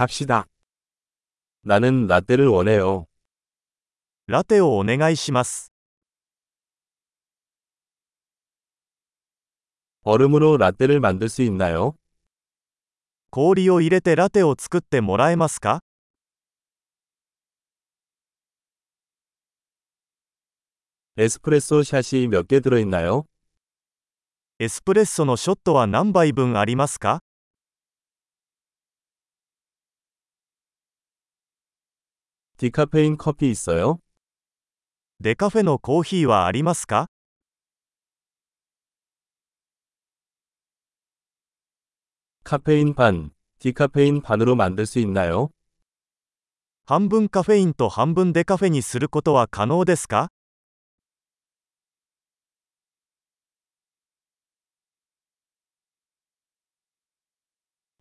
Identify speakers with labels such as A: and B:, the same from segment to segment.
A: 갑시다.
B: 나는 라떼를 원해요.
C: ラテをお願いします。
B: 얼음으로 라떼를 만들 수 있나요?
C: 氷を入れてラテを作ってもらえますか
B: 에스프레소 샷이 몇 개 들어있나요?
C: エスプレッソのショットは何杯分ありますか
B: 디카페인 커피 있어요?
C: デカフェのコーヒーはありますか
B: 카페인 반, 디카페인 반으로 만들 수 있나요?
C: 半分カフェインと半分デカフェにすることは可能ですか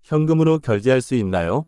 B: 현금으로 결제할 수 있나요?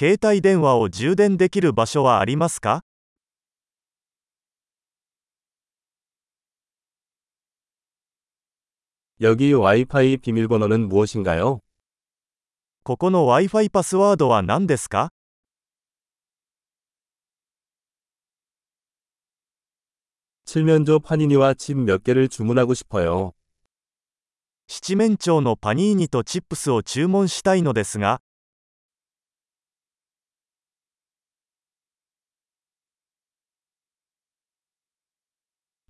C: 携帯電話を充電できる場所はありますか
B: 여기 와이파이 비밀번호는 무엇인가요?
C: ここの Wi-Fi パスワードは何ですか
B: 칠면조 파니니와 칩 몇 개를 주문하고 싶어요.
C: 七面鳥のパニーニとチップスを注文したいのですが、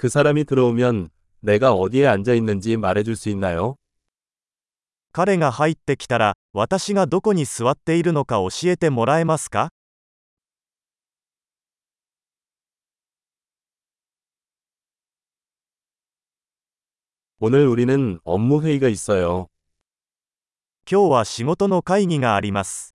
B: 그 사람이 들어오면 내가 어디에 앉아 있는지 말해줄 수 있나요?
C: 彼が入ってきたら、私がどこに座っているのか教えてもらえますか
B: 오늘 우리는 업무 회의가 있어요.
C: 今日は仕事の会議があります。